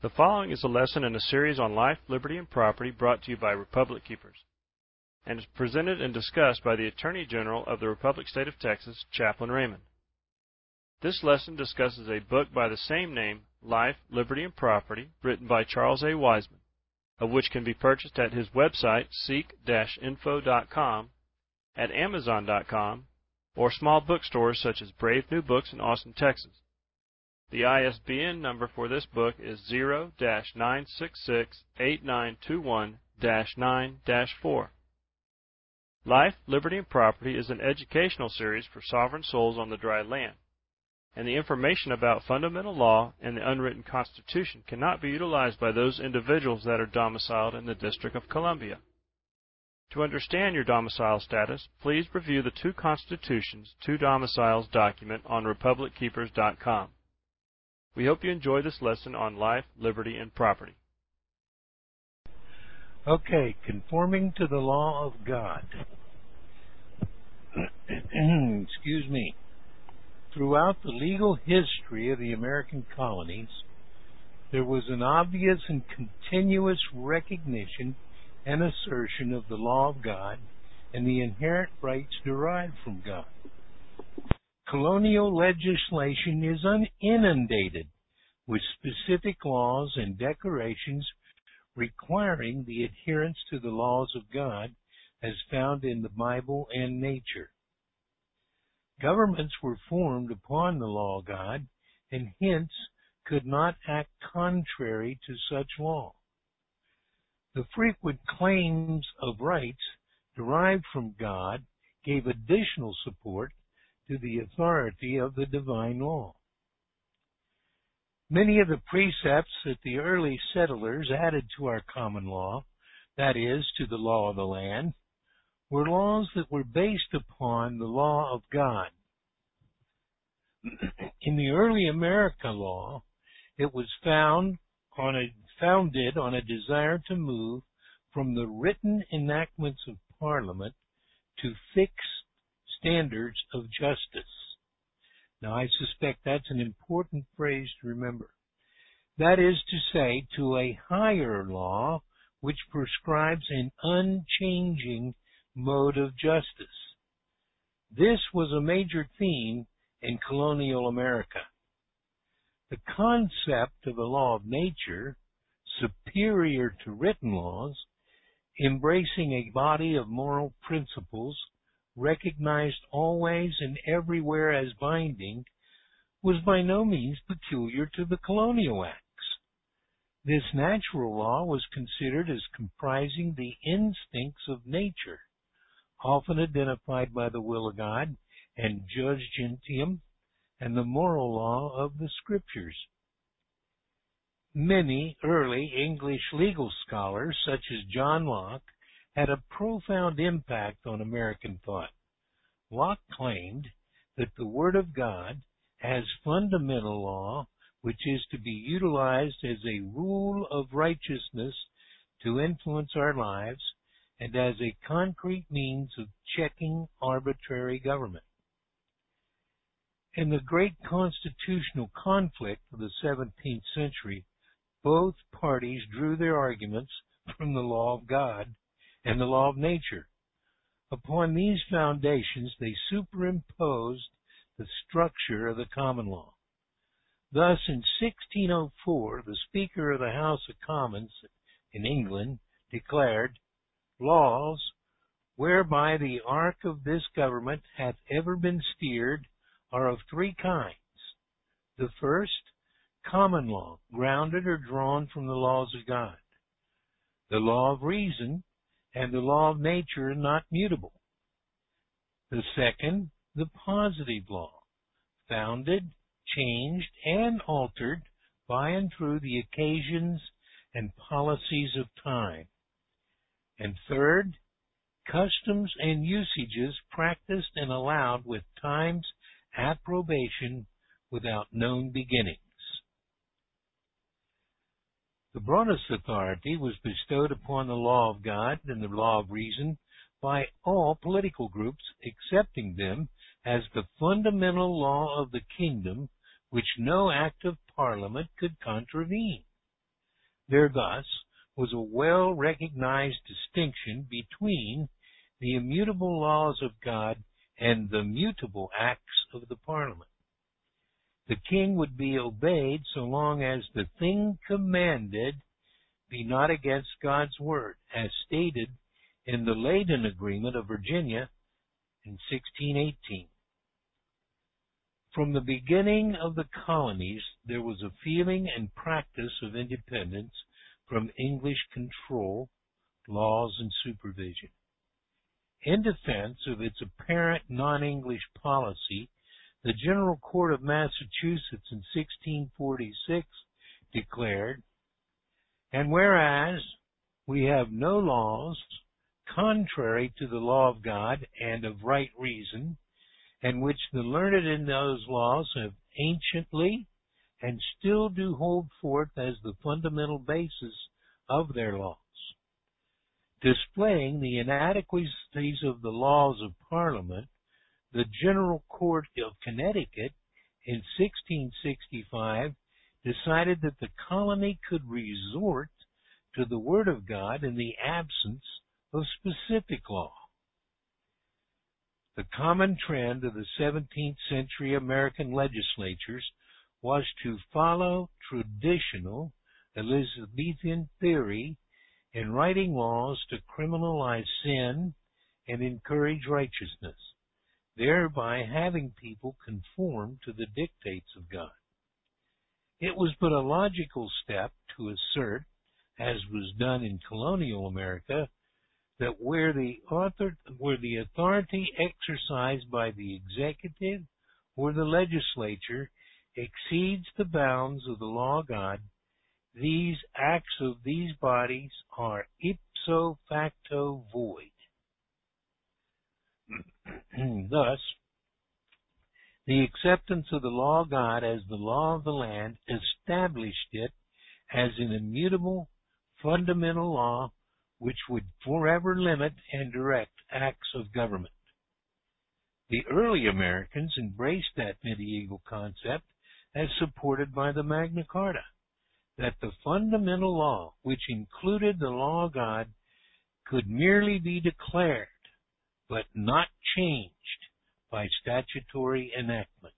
The following is a lesson in a series on life, liberty, and property brought to you by Republic Keepers, and is presented and discussed by the Attorney General of the Republic State of Texas, Chaplain Raymond. This lesson discusses a book by the same name, Life, Liberty, and Property, written by Charles A. Weisman, of which can be purchased at his website, seek-info.com, at amazon.com, or small bookstores such as Brave New Books in Austin, Texas. The ISBN number for this book is 0-966-8921-9-4. Life, Liberty, and Property is an educational series for sovereign souls on the dry land, and the information about fundamental law and the unwritten Constitution cannot be utilized by those individuals that are domiciled in the District of Columbia. To understand your domicile status, please review the Two Constitutions, Two Domiciles document on republickeepers.com. We hope you enjoy this lesson on life, liberty, and property. Okay, conforming to the law of God. Excuse me. Throughout the legal history of the American colonies, there was an obvious and continuous recognition and assertion of the law of God and the inherent rights derived from God colonial legislation is inundated with specific laws and declarations requiring the adherence to the laws of God as found in the Bible and nature. Governments were formed upon the law of God and hence could not act contrary to such law. The frequent claims of rights derived from God gave additional support to the authority of the divine law. Many of the precepts that the early settlers added to our common law, that is, to the law of the land, were laws that were based upon the law of God. In the early America law, it was found on a, founded on a desire to move from the written enactments of Parliament to fixed standards of justice. Now, I suspect that's an important phrase to remember. That is to say, to a higher law which prescribes an unchanging mode of justice. This was a major theme in colonial America. The concept of a law of nature, superior to written laws, embracing a body of moral principles recognized always and everywhere as binding, was by no means peculiar to the colonial acts. This natural law was considered as comprising the instincts of nature, often identified by the will of God and jus gentium and the moral law of the scriptures. Many early English legal scholars, such as John Locke, had a profound impact on American thought. Locke claimed that the Word of God has fundamental law which is to be utilized as a rule of righteousness to influence our lives and as a concrete means of checking arbitrary government. In the great constitutional conflict of the 17th century, both parties drew their arguments from the law of God and the law of nature. Upon these foundations they superimposed the structure of the common law. Thus, in 1604, the Speaker of the House of Commons in England declared, Laws whereby the ark of this government hath ever been steered are of three kinds. The first, common law, grounded or drawn from the laws of God. The law of reason, and the law of nature not mutable. The second, the positive law, founded, changed, and altered by and through the occasions and policies of time. And third, customs and usages practiced and allowed with time's approbation without known beginning. The broadest authority was bestowed upon the law of God and the law of reason by all political groups accepting them as the fundamental law of the kingdom which no act of parliament could contravene. There thus was a well recognized distinction between the immutable laws of God and the mutable acts of the Parliament. The king would be obeyed so long as the thing commanded be not against God's word, as stated in the Leyden Agreement of Virginia in 1618. From the beginning of the colonies, there was a feeling and practice of independence from English control, laws, and supervision. In defense of its apparent non-English policy, the General Court of Massachusetts in 1646 declared, And whereas we have no laws contrary to the law of God and of right reason, and which the learned in those laws have anciently and still do hold forth as the fundamental basis of their laws. Displaying the inadequacies of the laws of Parliament, the General Court of Connecticut in 1665 decided that the colony could resort to the Word of God in the absence of specific law. The common trend of the 17th century American legislatures was to follow traditional Elizabethan theory in writing laws to criminalize sin and encourage righteousness, thereby having people conform to the dictates of God. It was but a logical step to assert, as was done in colonial America, that where the author, where the authority exercised by the executive or the legislature exceeds the bounds of the law of God, these acts of these bodies are ipso facto void. Thus, the acceptance of the law of God as the law of the land established it as an immutable fundamental law which would forever limit and direct acts of government. The early Americans embraced that medieval concept as supported by the Magna Carta, that the fundamental law, which included the law of God, could merely be declared, but not changed by statutory enactment.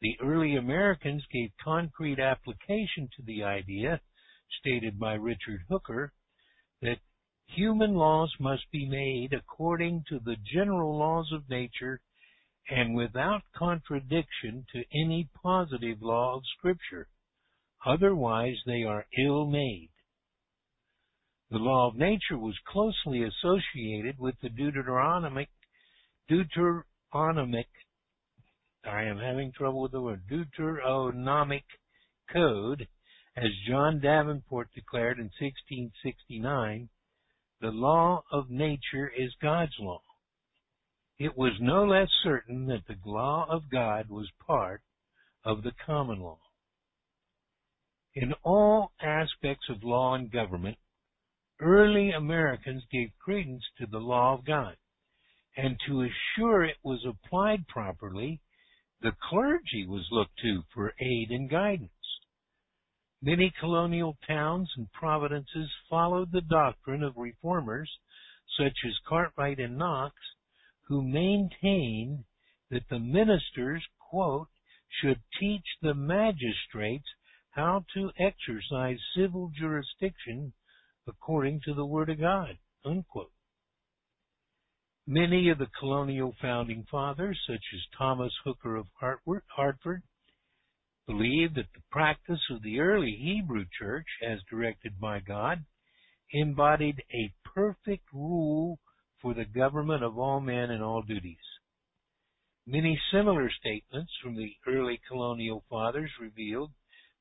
The early Americans gave concrete application to the idea stated by Richard Hooker that human laws must be made according to the general laws of nature and without contradiction to any positive law of Scripture. Otherwise, they are ill made. The law of nature was closely associated with the Deuteronomic, Deuteronomic, I am having trouble with the word, Deuteronomic Code as John Davenport declared in 1669, the law of nature is God's law. It was no less certain that the law of God was part of the common law. In all aspects of law and government, early Americans gave credence to the law of God, and to assure it was applied properly, the clergy was looked to for aid and guidance. Many colonial towns and provinces followed the doctrine of reformers such as Cartwright and Knox, who maintained that the ministers, quote, should teach the magistrates how to exercise civil jurisdiction according to the Word of God, unquote. Many of the colonial founding fathers, such as Thomas Hooker of Hartford, believed that the practice of the early Hebrew church, as directed by God, embodied a perfect rule for the government of all men and all duties. Many similar statements from the early colonial fathers revealed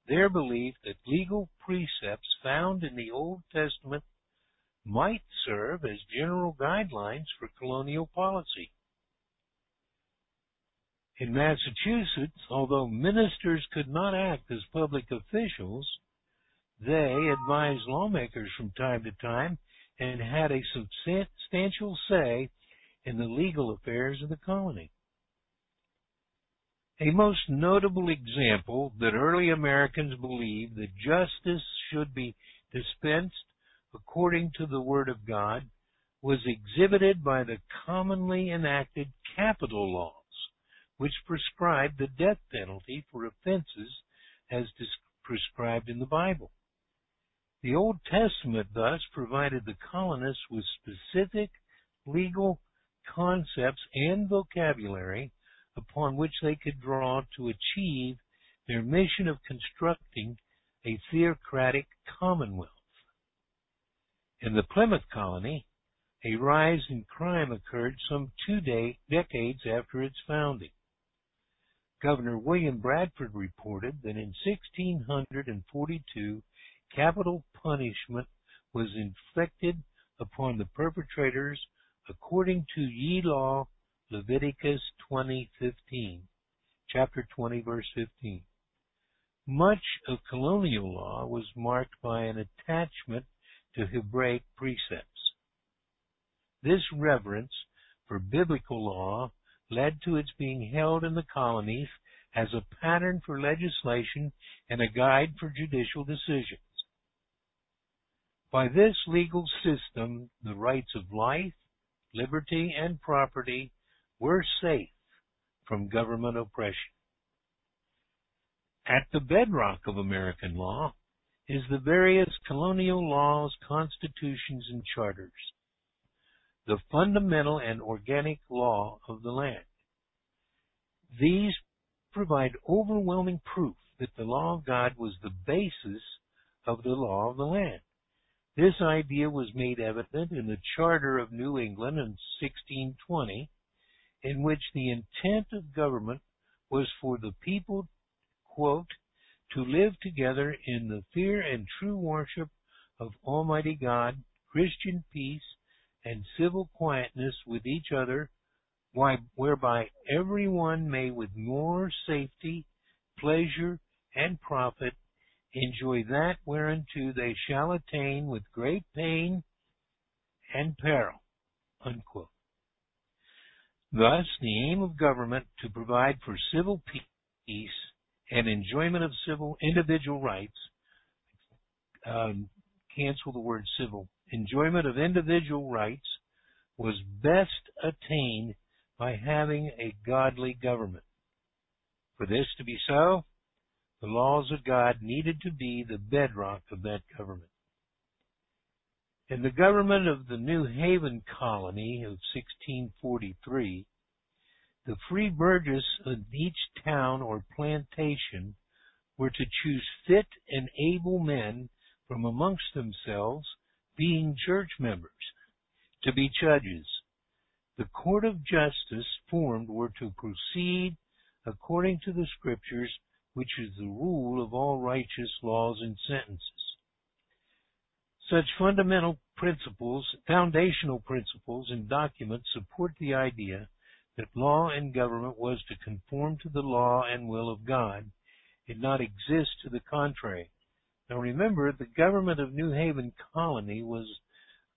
their belief that legal precepts found in the Old Testament might serve as general guidelines for colonial policy. In Massachusetts, although ministers could not act as public officials, they advised lawmakers from time to time and had a substantial say in the legal affairs of the colony. A most notable example that early Americans believed that justice should be dispensed according to the Word of God was exhibited by the commonly enacted capital laws, which prescribed the death penalty for offenses as prescribed in the Bible. The Old Testament thus provided the colonists with specific legal concepts and vocabulary upon which they could draw to achieve their mission of constructing a theocratic commonwealth. In the Plymouth colony, a rise in crime occurred some two decades after its founding. Governor William Bradford reported that in 1642 capital punishment was inflicted upon the perpetrators according to ye law Leviticus 20:15, chapter 20 verse 15. Much of colonial law was marked by an attachment to Hebraic precepts. This reverence for biblical law led to its being held in the colonies as a pattern for legislation and a guide for judicial decisions. By this legal system, the rights of life, liberty, and property were safe from government oppression. At the bedrock of American law is the various colonial laws, constitutions, and charters, the fundamental and organic law of the land. These provide overwhelming proof that the law of God was the basis of the law of the land. This idea was made evident in the Charter of New England in 1620, in which the intent of government was for the people, quote, to live together in the fear and true worship of Almighty God, Christian peace, and civil quietness with each other, whereby every one may with more safety, pleasure, and profit enjoy that whereunto they shall attain with great pain and peril. Unquote. Thus, the aim of government to provide for civil peace and enjoyment of civil individual rights, um, cancel the word civil, enjoyment of individual rights was best attained by having a godly government. For this to be so, the laws of God needed to be the bedrock of that government. In the government of the New Haven colony of 1643, the free burgess of each town or plantation were to choose fit and able men from amongst themselves, being church members, to be judges. The court of justice formed were to proceed according to the scriptures, which is the rule of all righteous laws and sentences. Such fundamental principles, foundational principles and documents support the idea that law and government was to conform to the law and will of God, and not exist to the contrary. Now remember, the government of New Haven Colony was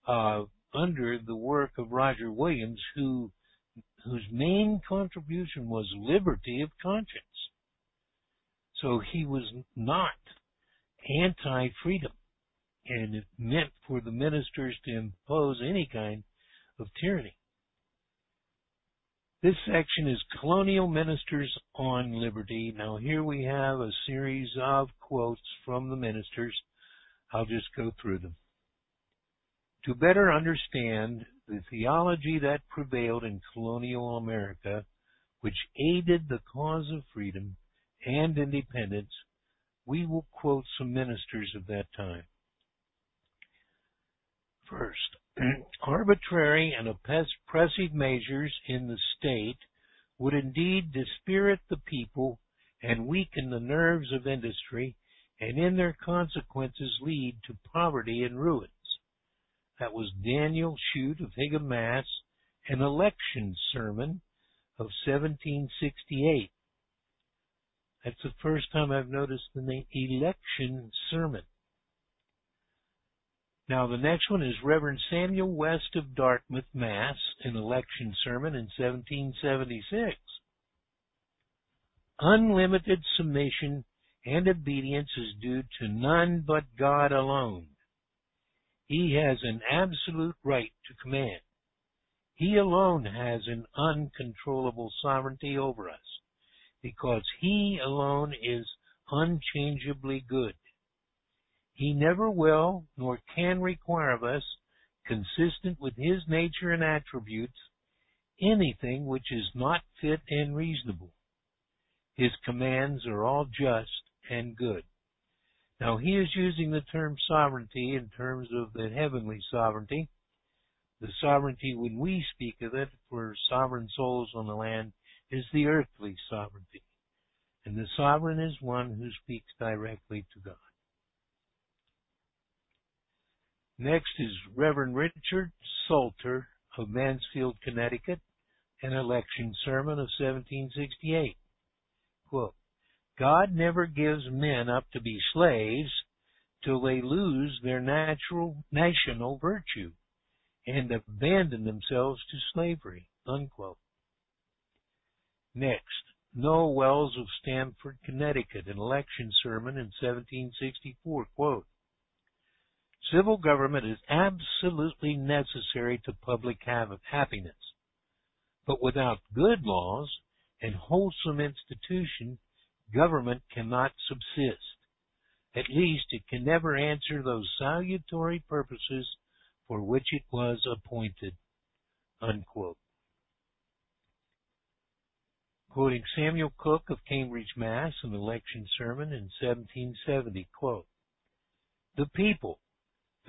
uh, under the work of Roger Williams, who whose main contribution was liberty of conscience. So he was not anti-freedom, and it meant for the ministers to impose any kind of tyranny. This section is Colonial Ministers on Liberty. Now here we have a series of quotes from the ministers. I'll just go through them. To better understand the theology that prevailed in colonial America, which aided the cause of freedom and independence, we will quote some ministers of that time. First, arbitrary and oppressive measures in the state would indeed dispirit the people and weaken the nerves of industry and in their consequences lead to poverty and ruins. That was Daniel Shute of Hingham, Mass, an election sermon of 1768. That's the first time I've noticed the name election sermon. Now the next one is Reverend Samuel West of Dartmouth, Mass, an election sermon in 1776. unlimited submission and obedience is due to none but God alone. He has an absolute right to command. He alone has an uncontrollable sovereignty over us because He alone is unchangeably good. He never will nor can require of us, consistent with His nature and attributes, anything which is not fit and reasonable. His commands are all just and good. Now he is using the term sovereignty in terms of the heavenly sovereignty. The sovereignty when we speak of it for sovereign souls on the land is the earthly sovereignty. And the sovereign is one who speaks directly to God. Next is Reverend Richard Salter of Mansfield, Connecticut, an election sermon of 1768. Quote, God never gives men up to be slaves till they lose their natural national virtue and abandon themselves to slavery. Unquote. Next, Noah Welles of Stamford, Connecticut, an election sermon in 1764, quote, Civil government is absolutely necessary to public happiness, but without good laws and wholesome institution, government cannot subsist. At least it can never answer those salutary purposes for which it was appointed. Unquote. Quoting Samuel Cooke of Cambridge, Mass., an election sermon in 1770, quote, The people,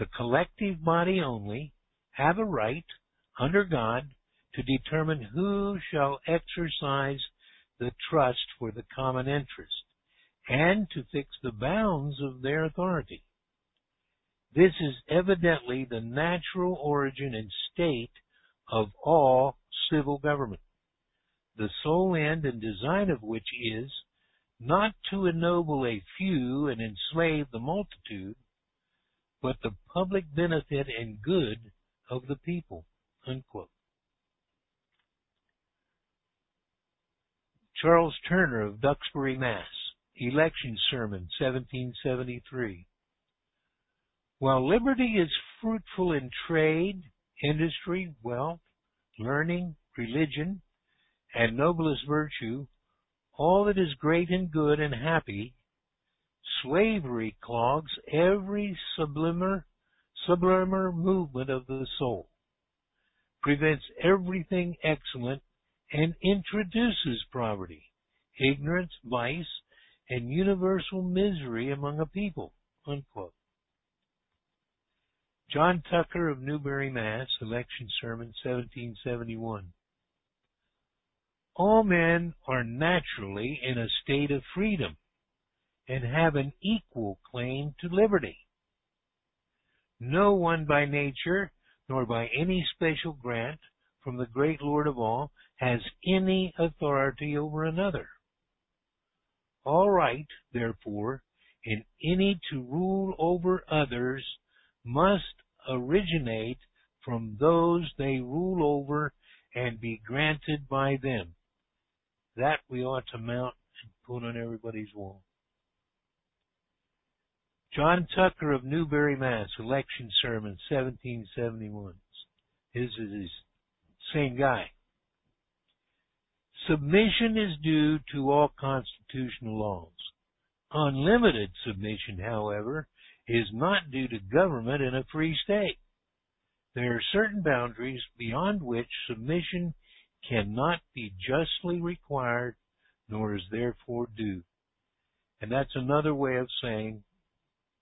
the collective body only, have a right, under God, to determine who shall exercise the trust for the common interest and to fix the bounds of their authority. This is evidently the natural origin and state of all civil government, the sole end and design of which is not to ennoble a few and enslave the multitude, but the public benefit and good of the people. Unquote. Charles Turner of Duxbury, Mass. Election Sermon, 1773. While liberty is fruitful in trade, industry, wealth, learning, religion, and noblest virtue, all that is great and good and happy, slavery clogs every sublimer, sublimer movement of the soul, prevents everything excellent and introduces poverty, ignorance, vice, and universal misery among a people. Unquote. John Tucker of Newbury, Mass., Election Sermon, 1771. All men are naturally in a state of freedom and have an equal claim to liberty. No one by nature, nor by any special grant from the great Lord of all, has any authority over another. All right, therefore, in any to rule over others must originate from those they rule over and be granted by them. That we ought to mount and put on everybody's wall. John Tucker of Newbury, Mass. Election Sermon, 1771. His is his same guy. Submission is due to all constitutional laws. Unlimited submission, however, is not due to government in a free state. There are certain boundaries beyond which submission cannot be justly required nor is therefore due. And that's another way of saying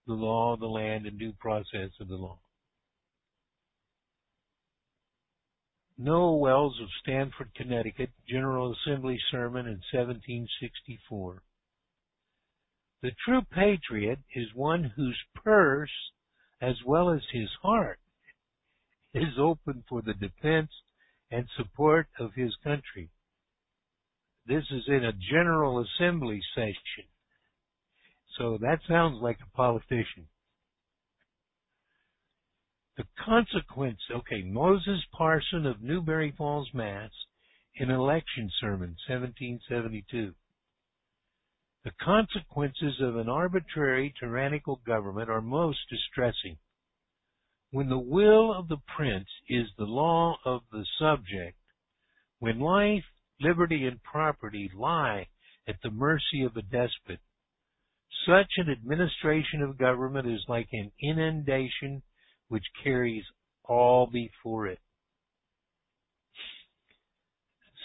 the law of the land and due process of the law. Noah Welles of Stamford, Connecticut, General Assembly sermon in 1764. The true patriot is one whose purse, as well as his heart, is open for the defense and support of his country. This is in a General Assembly session. So that sounds like a politician. The consequence, okay, Moses Parson of Newbury Falls, Mass., in Election Sermon, 1772. The consequences of an arbitrary, tyrannical government are most distressing. When the will of the prince is the law of the subject, when life, liberty, and property lie at the mercy of a despot, such an administration of government is like an inundation which carries all before it.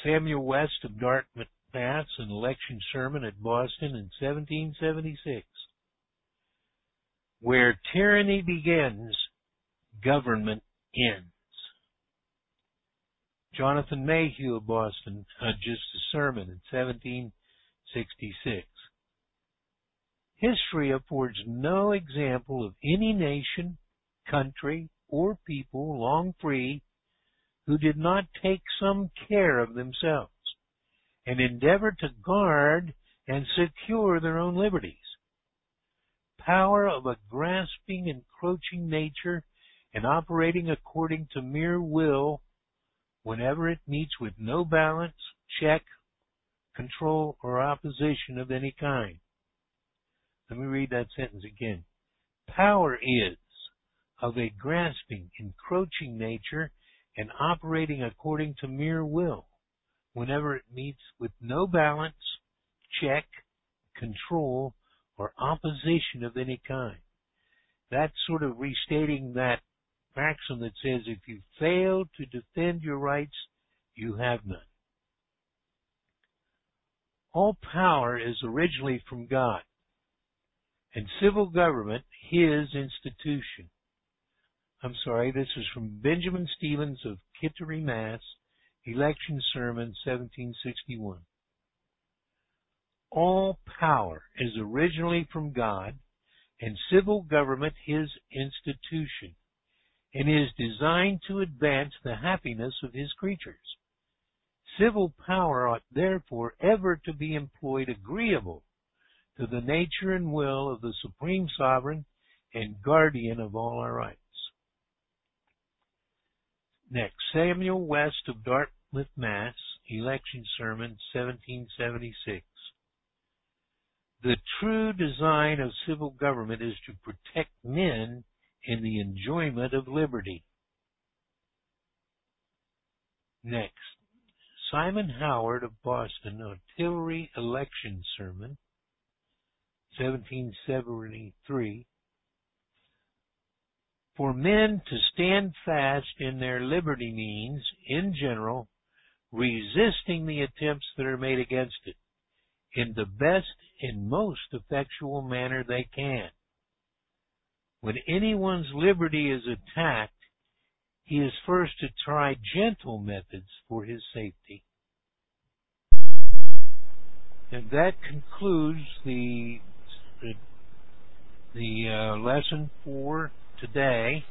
Samuel West of Dartmouth, Mass., an election sermon at Boston in 1776. Where tyranny begins, government ends. Jonathan Mayhew of Boston, uh, just a sermon in 1766. History affords no example of any nation, country, or people long free who did not take some care of themselves and endeavor to guard and secure their own liberties. Power of a grasping, encroaching nature and operating according to mere will whenever it meets with no balance, check, control, or opposition of any kind. Let me read that sentence again. Power is of a grasping, encroaching nature and operating according to mere will whenever it meets with no balance, check, control, or opposition of any kind. That's sort of restating that maxim that says if you fail to defend your rights, you have none. All power is originally from God, and civil government His institution. I'm sorry, this is from Benjamin Stevens of Kittery, Mass., Election Sermon 1761. All power is originally from God, and civil government His institution and is designed to advance the happiness of his creatures. Civil power ought therefore ever to be employed agreeable to the nature and will of the Supreme Sovereign and guardian of all our rights. Next, Samuel West of Dartmouth, Mass., Election Sermon, 1776. The true design of civil government is to protect men in the enjoyment of liberty. Next, Simon Howard of Boston, Artillery Election Sermon, 1773. For men to stand fast in their liberty means, in general, resisting the attempts that are made against it in the best and most effectual manner they can. When anyone's liberty is attacked, he is first to try gentle methods for his safety. And that concludes the the, uh, lesson for today.